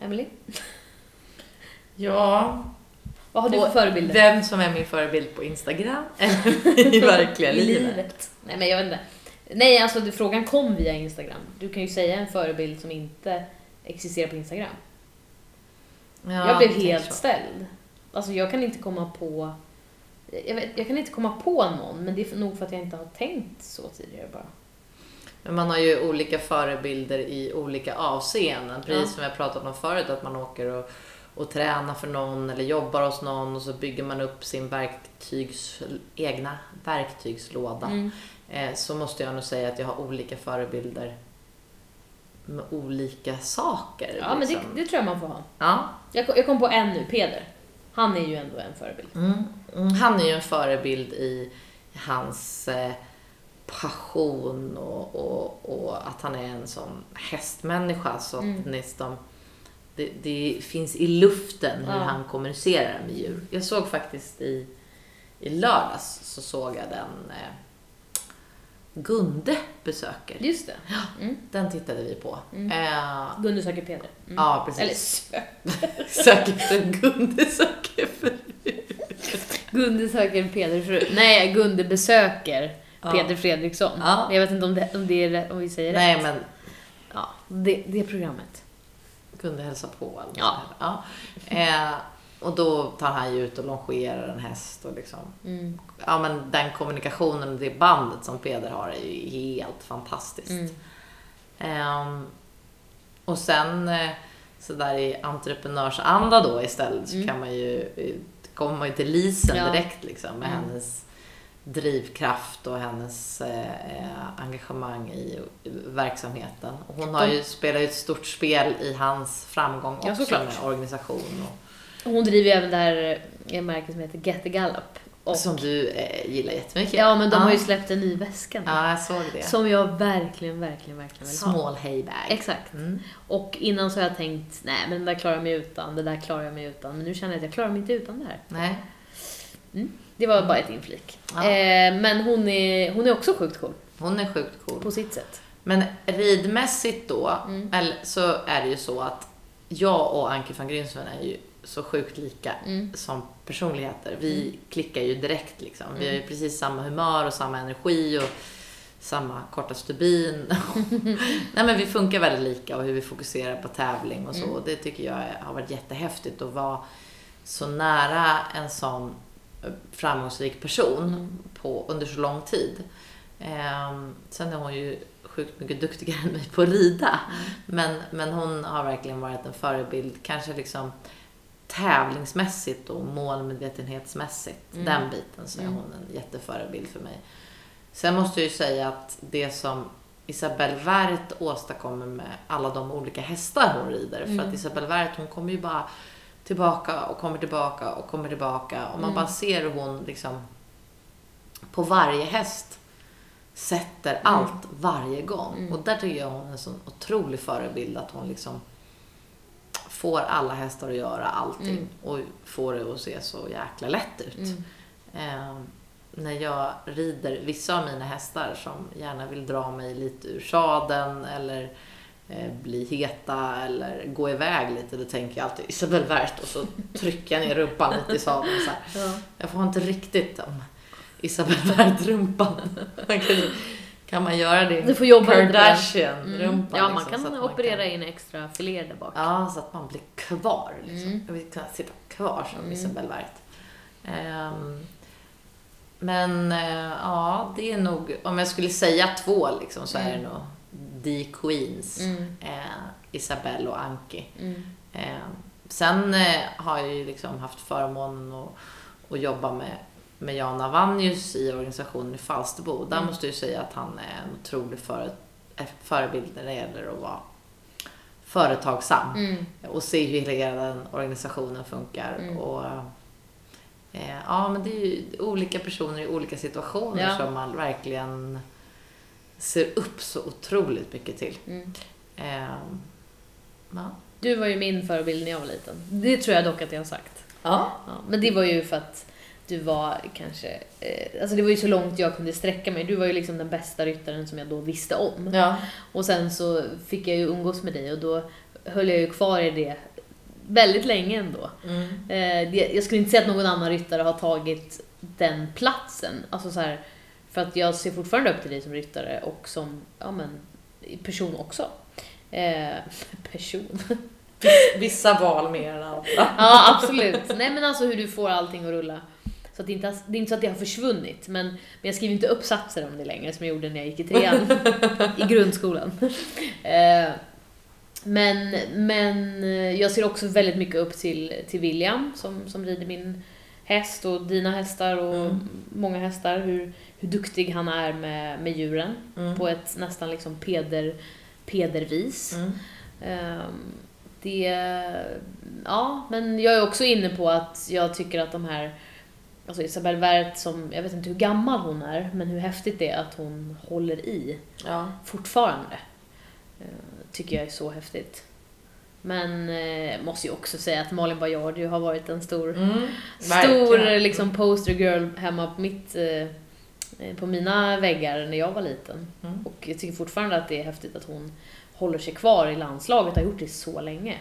Emily, Ja, vad har du för förebilder? vem som är min förebild på Instagram eller i verkliga I livet. Nej men jag vet inte. Nej alltså frågan kom via Instagram. Du kan ju säga en förebild som inte existerar på Instagram. Ja, jag blev helt så. ställd. Alltså jag kan inte komma på jag, vet, jag kan inte komma på någon, men det är nog för att jag inte har tänkt så tidigare bara. Men man har ju olika förebilder i olika avseenden. Precis Ja. som jag pratat om förut, att man åker och, och tränar för någon eller jobbar hos någon och så bygger man upp sin verktygs, egna verktygslåda. Mm. Eh, så måste jag nog säga att jag har olika förebilder med olika saker. Ja, men det, liksom. det tror jag man får ha. Ja. Jag, jag kom på en nu, Peder. Han är ju ändå en förebild. Mm. Mm, Han är ju en förebild i hans eh, passion och, och, och att han är en sån hästmänniska. Så att Mm. nästan, det, det finns i luften hur Ja. han kommunicerar med djur. Jag såg faktiskt i, i lördags så såg jag den eh, Gunde besöker. Just det. Mm. Den tittade vi på. Mm. Eh, Gunde söker Peder. Mm. Ja, precis. Eller sö- söker efter Gunde söker för Gunde söker Peder fru. Nej, Gunde besöker Ja. Peder Fredriksson. Ja. Jag vet inte om, det, om, det är, om vi säger Nej, rätt. men Ja, det, det programmet. kunde hälsa på. Något Ja. ja. Eh, och då tar han ju ut och longerar en häst och liksom. Mm. Ja men den kommunikationen och det bandet som Peder har är ju helt fantastiskt. Mm. Ehm, och sen eh, så där i entreprenörsanda då istället så Mm. kan man ju, eh, kommer man ju till Lisen Ja. direkt liksom med Mm. hennes drivkraft och hennes eh, engagemang i, i verksamheten. Och hon har ju spelat ju ett stort spel i hans framgång Ja, också såklart. med organisation. Och Hon driver ju även det här eh, märket som heter Get the Gallop. Och, som du eh, gillar jättemycket. ja, men de Ja. har ju släppt en ny väska nu. Ja, jag såg det. Som jag verkligen, verkligen, verkligen vill ha. Small haybag. Exakt. Mm. Och innan så har jag tänkt, nej men det där klarar jag mig utan, det där klarar jag mig utan. Men nu känner jag att jag klarar mig inte utan det här. Nej. Det var bara ett inflik. Ja. Eh, men hon är, hon är också sjukt cool, Hon är sjukt cool. på sitt sätt. Men ridmässigt då, Mm. så är det ju så att jag och Anki van Grinsven är ju så sjukt lika Mm. som personligheter. Vi klickar ju direkt liksom. Vi har ju Mm. precis samma humör och samma energi och samma korta stubin. Nej men vi funkar väldigt lika och hur vi fokuserar på tävling och så. Mm. Och det tycker jag har varit jättehäftigt att vara så nära en sån eh, framgångsrik person Mm. på, under så lång tid. Ehm, sen är hon ju sjukt mycket duktigare än mig på att rida. Men, men hon har verkligen varit en förebild, kanske liksom tävlingsmässigt och målmedvetenhetsmässigt. Mm. Den biten så är Mm. hon en jätteförebild för mig. Sen måste jag ju säga att det som Isabelle Werth åstadkommer med alla de olika hästar hon rider. För Mm. att Isabelle Werth hon kommer ju bara tillbaka och kommer tillbaka och kommer tillbaka. Och man Mm. bara ser hur hon liksom på varje häst sätter allt varje gång. Mm. Och där tycker jag hon är en sån otrolig förebild att hon liksom får alla hästar att göra allting Mm. och får det att se så jäkla lätt ut. Mm. Eh, när jag rider vissa av mina hästar som gärna vill dra mig lite ur sadeln eller eh, bli heta eller gå iväg lite, då tänker jag alltid Isabelle Werth och så trycker jag ner rumpan lite i sadeln. Så. Ja. Jag får inte riktigt om Isabelle Werth-rumpan. Man kan, kan man göra det? Du får jobba lite på den. Kardashian-rumpan. Ja, man liksom, kan att operera in extra filéer där bak. Ja, så att man blir kvar. Liksom. Mm. Jag vill kunna sitta kvar som Mm. Isabelle Werth. Ehm, men eh, ja, det är nog, om jag skulle säga två liksom, så är det Mm. nog The Queens, Mm. eh, Isabelle och Anki. Mm. Eh, sen eh, har jag ju liksom haft förmånen att, att jobba med, med Jan Avanjus i organisationen i Falsterbo. Där Mm. måste jag ju säga att han är en otrolig före, eh, förebild när det gäller att vara företagsam Mm. och se hur hela den organisationen funkar. Mm. Och, eh, ja, men det är ju olika personer i olika situationer Ja. som man verkligen ser upp så otroligt mycket till. Mm. Eh, ja. Du var ju min förebild när jag var liten. Det tror jag dock att jag har sagt. Ja. Ja, men det var ju för att du var kanske, eh, alltså det var ju så långt jag kunde sträcka mig. Du var ju liksom den bästa ryttaren som jag då visste om. Ja. Och sen så fick jag ju umgås med dig och då höll jag ju kvar i det väldigt länge ändå. Mm. Eh, det, jag skulle inte säga att någon annan ryttare har tagit den platsen. Alltså så här, för att jag ser fortfarande upp till dig som ryttare och som ja, men, person också. Eh, person. Vissa val mer än andra. Ja, absolut. Nej men alltså hur du får allting att rulla. Så att det, inte, har- det är inte så att det har försvunnit, men, men jag skriver inte uppsatser om det längre som jag gjorde när jag gick i trean i grundskolan. Eh, men, men eh, jag ser också väldigt mycket upp till, till William som, som rider min häst och dina hästar och Mm. många hästar. Hur, hur duktig han är med, med djuren Mm. på ett nästan liksom peder, pedervis. Mm. Ehm, det, ja, men jag är också inne på att jag tycker att de här, alltså Isabelle Werth som, jag vet inte hur gammal hon är, men hur häftigt det är att hon håller i Ja. fortfarande. Ehm, tycker jag är så häftigt. Men eh, måste ju också säga att Malin Baryard ju har varit en stor, Mm. stor liksom poster girl hemma på mitt eh, eh, på mina väggar när jag var liten. Mm. Och jag tycker fortfarande att det är häftigt att hon håller sig kvar i landslaget, har gjort det så länge.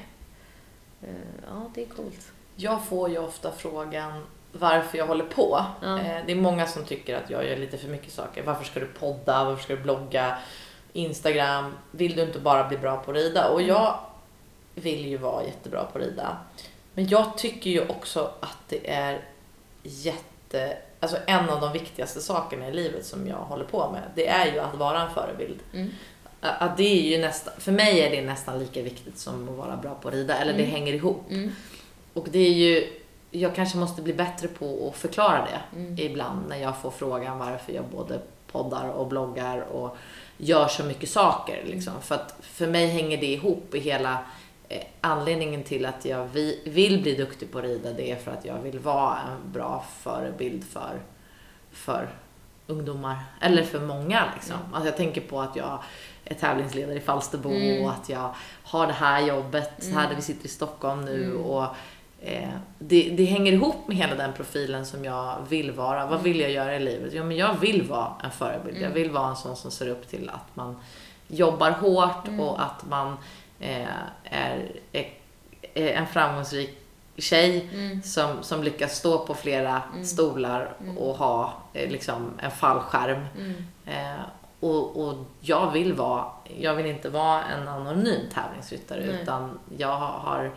Eh, Ja, det är coolt. Jag får ju ofta frågan varför jag håller på. Eh, Det är många som tycker att jag gör lite för mycket saker. Varför ska du podda? Varför ska du blogga? Instagram? Vill du inte bara bli bra på att rida? Och jag vill ju vara jättebra på att rida. Men jag tycker ju också att det är jätte... Alltså en av de viktigaste sakerna i livet som jag håller på med, det är ju att vara en förebild. Mm. Att det är ju nästan, för mig är det nästan lika viktigt som att vara bra på att rida, eller det Mm. hänger ihop. Mm. Och det är ju, jag kanske måste bli bättre på att förklara det Mm. ibland när jag får frågan varför jag både poddar och bloggar och gör så mycket saker. Liksom. För att för mig hänger det ihop i hela eh, anledningen till att jag vi, vill bli duktig på att rida. Det är för att jag vill vara en bra förebild för, för ungdomar. Eller för många. Liksom. Mm. Alltså jag tänker på att jag är tävlingsledare i Falsterbo Mm. och att jag har det här jobbet Mm. här där vi sitter i Stockholm nu. Mm. Och det, det hänger ihop med hela den profilen som jag vill vara. Vad vill jag göra i livet? Jo, men jag vill vara en förebild. Mm. Jag vill vara en sån som ser upp till att man jobbar hårt Mm. och att man eh, är, är, är en framgångsrik tjej Mm. som, som lyckas stå på flera Mm. stolar Mm. och ha eh, liksom en fallskärm. Mm. Eh, och, och jag vill vara, jag vill inte vara en anonym tävlingsryttare utan jag har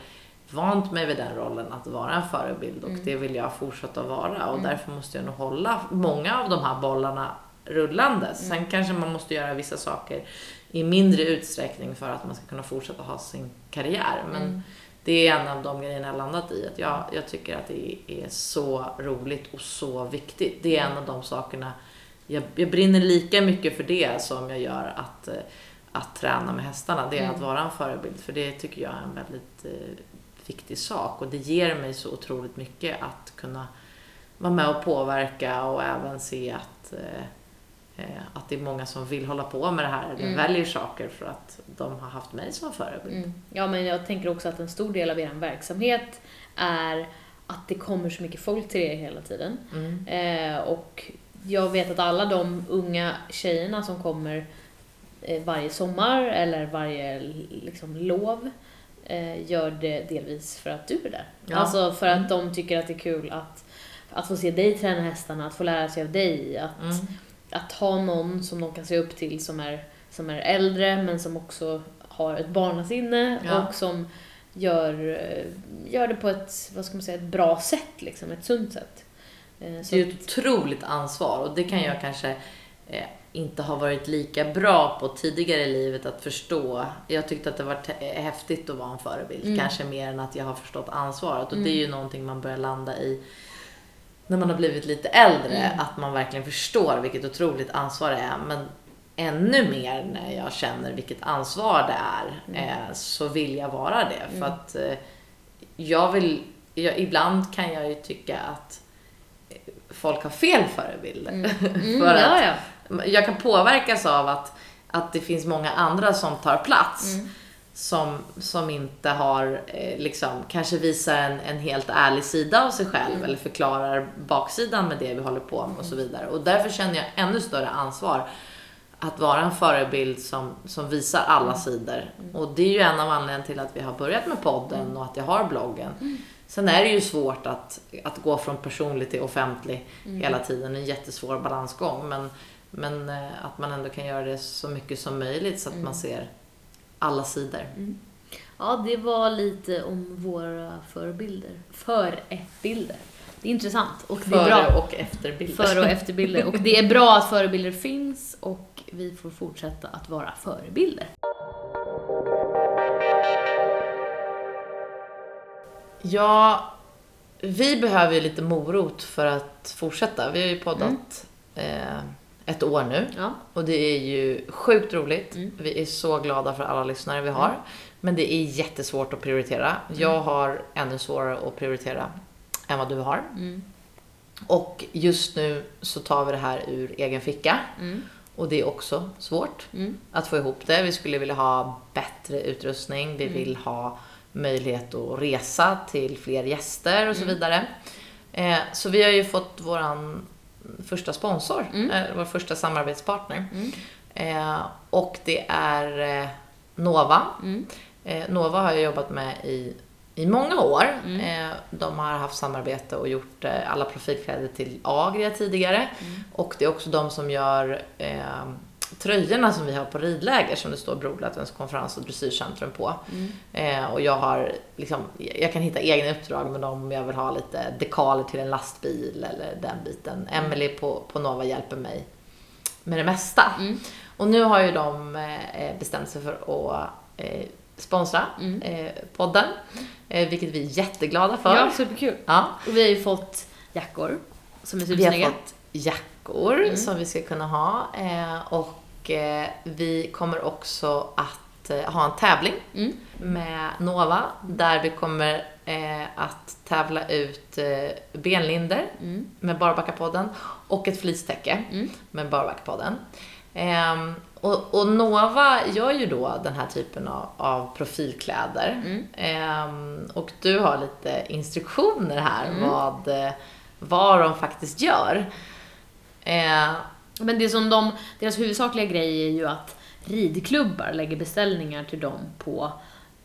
vant mig vid den rollen att vara en förebild och Mm. det vill jag fortsätta vara och Mm. därför måste jag nog hålla många av de här bollarna rullande. Sen kanske man måste göra vissa saker i mindre utsträckning för att man ska kunna fortsätta ha sin karriär. Men Mm. det är en av de grejerna jag landat i. Att jag, jag tycker att det är så roligt och så viktigt. Det är en av de sakerna jag, jag brinner lika mycket för det som jag gör att, eh, att träna med hästarna. Det är Mm. att vara en förebild. För det tycker jag är en väldigt eh, viktig sak. Och det ger mig så otroligt mycket att kunna vara med och påverka och även se att, eh, eh, att det är många som vill hålla på med det här. Eller Mm. väljer saker för att de har haft mig som förebild. Mm. Ja, men jag tänker också att en stor del av er verksamhet är att det kommer så mycket folk till er hela tiden. Mm. Eh, och jag vet att alla de unga tjejerna som kommer eh, varje sommar eller varje liksom, lov gör det delvis för att du är där. Ja. Alltså för att de tycker att det är kul att, att få se dig träna hästarna, att få lära sig av dig, att, Mm. att ha någon som de kan se upp till som är, som är äldre men som också har ett barnasinne Ja. och som gör, eh, gör det på ett, vad ska man säga, ett bra sätt, liksom, ett sunt sätt. Eh, Så Det är ett otroligt ansvar och det kan jag kanske eh, inte ha varit lika bra på tidigare i livet att förstå. Jag tyckte att det var häftigt att vara en förebild, Mm. kanske mer än att jag har förstått ansvaret. Och det är ju någonting man börjar landa i när man har blivit lite äldre, Mm. att man verkligen förstår vilket otroligt ansvar det är. Men ännu mer när jag känner vilket ansvar det är, eh, så vill jag vara det. För att eh, jag vill, jag, ibland kan jag ju tycka att folk har fel förebilder. Mm, För att- ja, ja. Jag kan påverkas av att, att det finns många andra som tar plats. Mm. Som, som inte har, eh, liksom, kanske visar en, en helt ärlig sida av sig själv Mm. eller förklarar baksidan med det vi håller på med och så vidare. Och därför känner jag ännu större ansvar att vara en förebild som, som visar alla Mm. sidor. Och det är ju en av anledningarna till att vi har börjat med podden Mm. och att jag har bloggen. Sen är det ju svårt att, att gå från personlig till offentlig Mm. hela tiden. En jättesvår balansgång. Men, men eh, att man ändå kan göra det så mycket som möjligt så att Mm. man ser alla sidor. ja, det var lite om våra förebilder. Förebilder. Det är intressant och det är Före bra. och efterbilder. Före och efterbilder. Och det är bra att förebilder finns och vi får fortsätta att vara förebilder. Ja, vi behöver ju lite morot för att fortsätta. Vi har ju poddat eh, ett år nu Ja. och det är ju sjukt roligt. Mm. Vi är så glada för alla lyssnare vi har. Men det är jättesvårt att prioritera. Jag har ännu svårare att prioritera än vad du har. Mm. Och just nu så tar vi det här ur egen ficka. Mm. Och det är också svårt Mm. att få ihop det. Vi skulle vilja ha bättre utrustning. Vi Mm. vill ha möjlighet att resa till fler gäster och så Mm. vidare. Eh, så vi har ju fått våran första sponsor, Mm. eh, vår första samarbetspartner. Mm. Eh, och det är eh, Nova. Mm. Eh, Nova har jag jobbat med i, i många år. Mm. Eh, de har haft samarbete och gjort eh, alla profilkläder till Agria tidigare. Mm. Och det är också de som gör tröjorna som vi har på ridläger som det står Brolatens konferens och dressyrcentrum på. Mm. Eh, och jag har liksom, jag kan hitta egna uppdrag med dem om jag vill ha lite dekaler till en lastbil eller den biten. Emily på, på Nova hjälper mig med det mesta. Mm. Och nu har ju de eh, bestämt sig för att eh, sponsra Mm. eh, podden, eh, vilket vi är jätteglada för. Ja, superkul. Ja. Och vi har ju fått jackor som är Vi har supersnygga. fått jackor Mm. som vi ska kunna ha eh, och eh, vi kommer också att eh, ha en tävling Mm. med Nova där vi kommer eh, att tävla ut benlinder Mm. med Barbackapodden och ett fleecetäcke Mm. med Barbackapodden. Ehm, och, och Nova gör ju då den här typen av, av profilkläder. Mm. Ehm, och du har lite instruktioner här Mm. vad, vad de faktiskt gör. Men det som de, deras huvudsakliga grej är ju att ridklubbar lägger beställningar till dem på,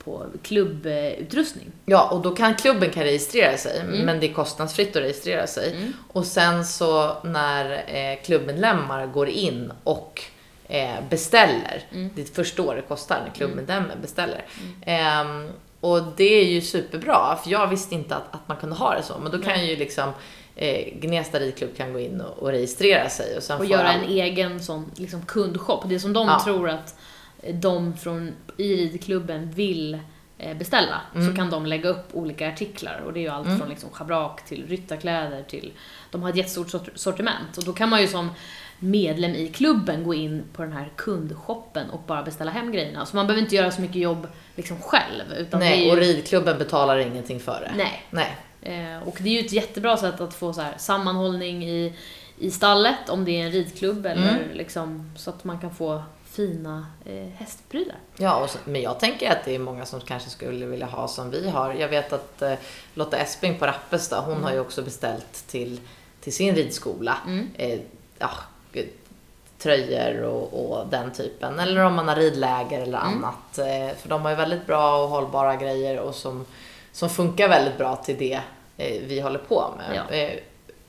på klubbutrustning. ja, och då kan klubben kan registrera sig, Mm. men det är kostnadsfritt att registrera sig. Mm. Och sen så när eh, klubbmedlemmar går in och eh, beställer, Mm. det är först då det kostar när klubbmedlemmar beställer. Ehm, och och det är ju superbra, för jag visste inte att, att man kunde ha det så. Men då kan ju liksom eh, Gnesta ridklubb kan gå in och, och registrera sig och Och göra all- en egen sån liksom kundshop. Det som de Ja. tror att de från i ridklubben vill eh, beställa, Mm. så kan de lägga upp olika artiklar. Och det är ju allt från liksom schabrak till ryttarkläder till... De har ett jättestort sort- sortiment. Och då kan man ju som medlem i klubben gå in på den här kundshoppen och bara beställa hem grejerna. Så man behöver inte göra så mycket jobb liksom själv. Utan Nej, ju, och ridklubben betalar ingenting för det. Nej. Nej. Eh, och det är ju ett jättebra sätt att få så här sammanhållning i, i stallet, om det är en ridklubb, eller Mm. liksom, så att man kan få fina eh, hästprylar. Ja, och så, men jag tänker att det är många som kanske skulle vilja ha som vi har. Jag vet att eh, Lotta Esping på Rappestad, hon har ju också beställt till, till sin ridskola Mm. eh, ja, tröjor och, och den typen. Eller om man har ridläger eller Mm. annat. Eh, för de har ju väldigt bra och hållbara grejer och som, som funkar väldigt bra till det vi håller på med. Ja. Eh,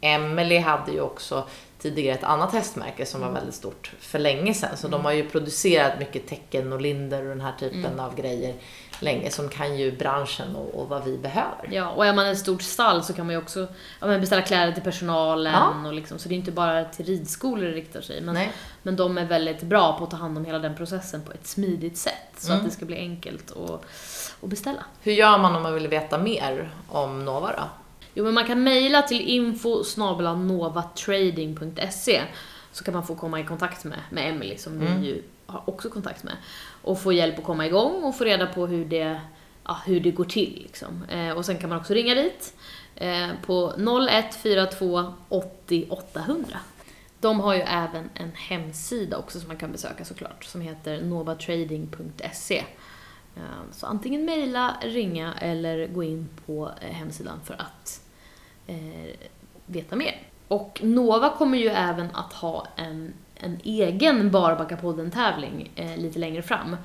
Emily hade ju också tidigare ett annat hästmärke som Mm. var väldigt stort för länge sedan. Så de har ju producerat mycket tecken och linder och den här typen Mm. av grejer länge som kan ju branschen och, och vad vi behöver. Ja, och är man ett stort stall så kan man ju också ja, beställa kläder till personalen. Ja. Och liksom, så det är inte bara till ridskolor det riktar sig. Men, Nej. men de är väldigt bra på att ta hand om hela den processen på ett smidigt sätt. Så Mm. att det ska bli enkelt att, att beställa. Hur gör man om man vill veta mer om Nova då? Jo, men man kan mejla till info novatrading.se så kan man få komma i kontakt med, med Emily som Mm. vi ju har också kontakt med. Och få hjälp att komma igång och få reda på hur det, ja, hur det går till. Liksom. Eh, och sen kan man också ringa dit eh, på 0142 80 800. De har ju även en hemsida också som man kan besöka såklart, som heter novatrading.se. Eh, Så antingen mejla, ringa eller gå in på eh, hemsidan för att eh, veta mer. Och Nova kommer ju även att ha en, en egen Barbackapodden-tävling eh, lite längre fram.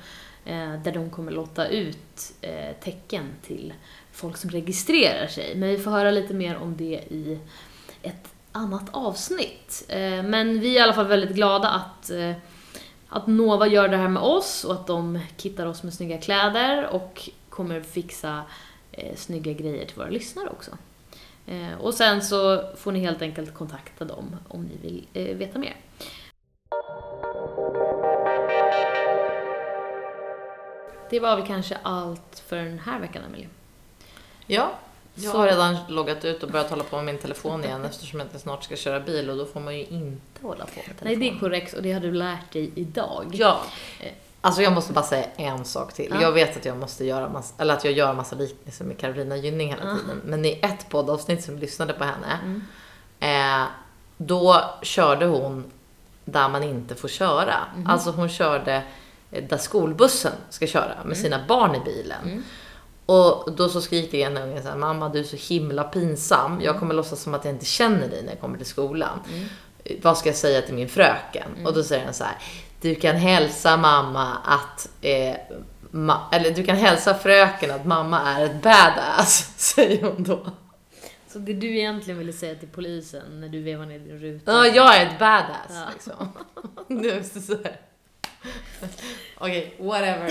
Eh, där de kommer låta ut eh, tecken till folk som registrerar sig. Men vi får höra lite mer om det i ett annat avsnitt. Eh, men vi är i alla fall väldigt glada att eh, att Nova gör det här med oss och att de kittar oss med snygga kläder och kommer fixa eh, snygga grejer till våra lyssnare också. Eh, och sen så får ni helt enkelt kontakta dem om ni vill eh, veta mer. Det var väl kanske allt för den här veckan, Emelie. Ja, jag har redan loggat ut och börjat hålla på med min telefon igen eftersom jag inte snart ska köra bil och då får man ju inte hålla på med Nej, telefonen. det är korrekt och det har du lärt dig idag. Ja. Alltså jag måste bara säga en sak till. Ja. Jag vet att jag måste göra massa, eller att jag gör massa liknelser med Carolina Gynning hela tiden. Men i ett poddavsnitt som lyssnade på henne, Mm. eh, då körde hon där man inte får köra. Mhm. Alltså hon körde eh, där skolbussen ska köra med sina barn i bilen. Mm. Och då så skriker en unge så här, mamma du är så himla pinsam. Jag kommer låtsas som att jag inte känner dig när jag kommer till skolan. Mm. Vad ska jag säga till min fröken? Och då säger han så här, du kan hälsa mamma att, eh, ma- eller du kan hälsa fröken att mamma är ett badass, säger hon då. Så det du egentligen ville säga till polisen när du vevar ner din ruta. Ja, jag är ett badass Ja. liksom. Nu är det så här. Okej, whatever.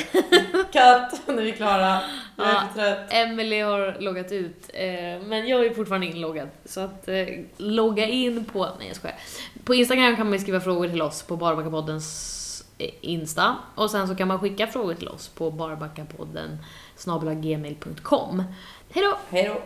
Cut, nu är vi klara. Jag är Ja. för trött. Emily har loggat ut, eh, men jag är fortfarande inloggad. Så att eh, logga in på, nej jag skojar. På Instagram kan man skriva frågor till oss på Barbackapoddens Insta. Och sen så kan man skicka frågor till oss på barbackapodden snabelagmail.com. Hej då! Hej då!